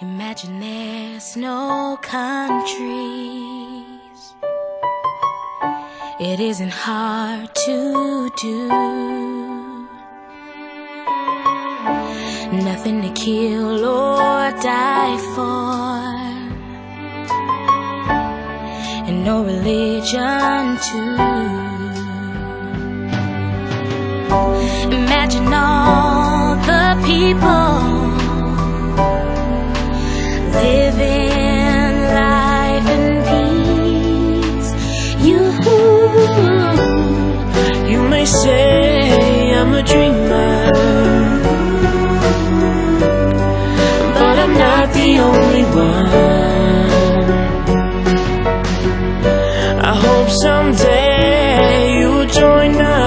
Imagine there's no countries. It isn't hard to do. Nothing to kill or die for. And no religion too. Imagine all the people May say I'm a dreamer, but I'm not the only one. I hope someday you will join us.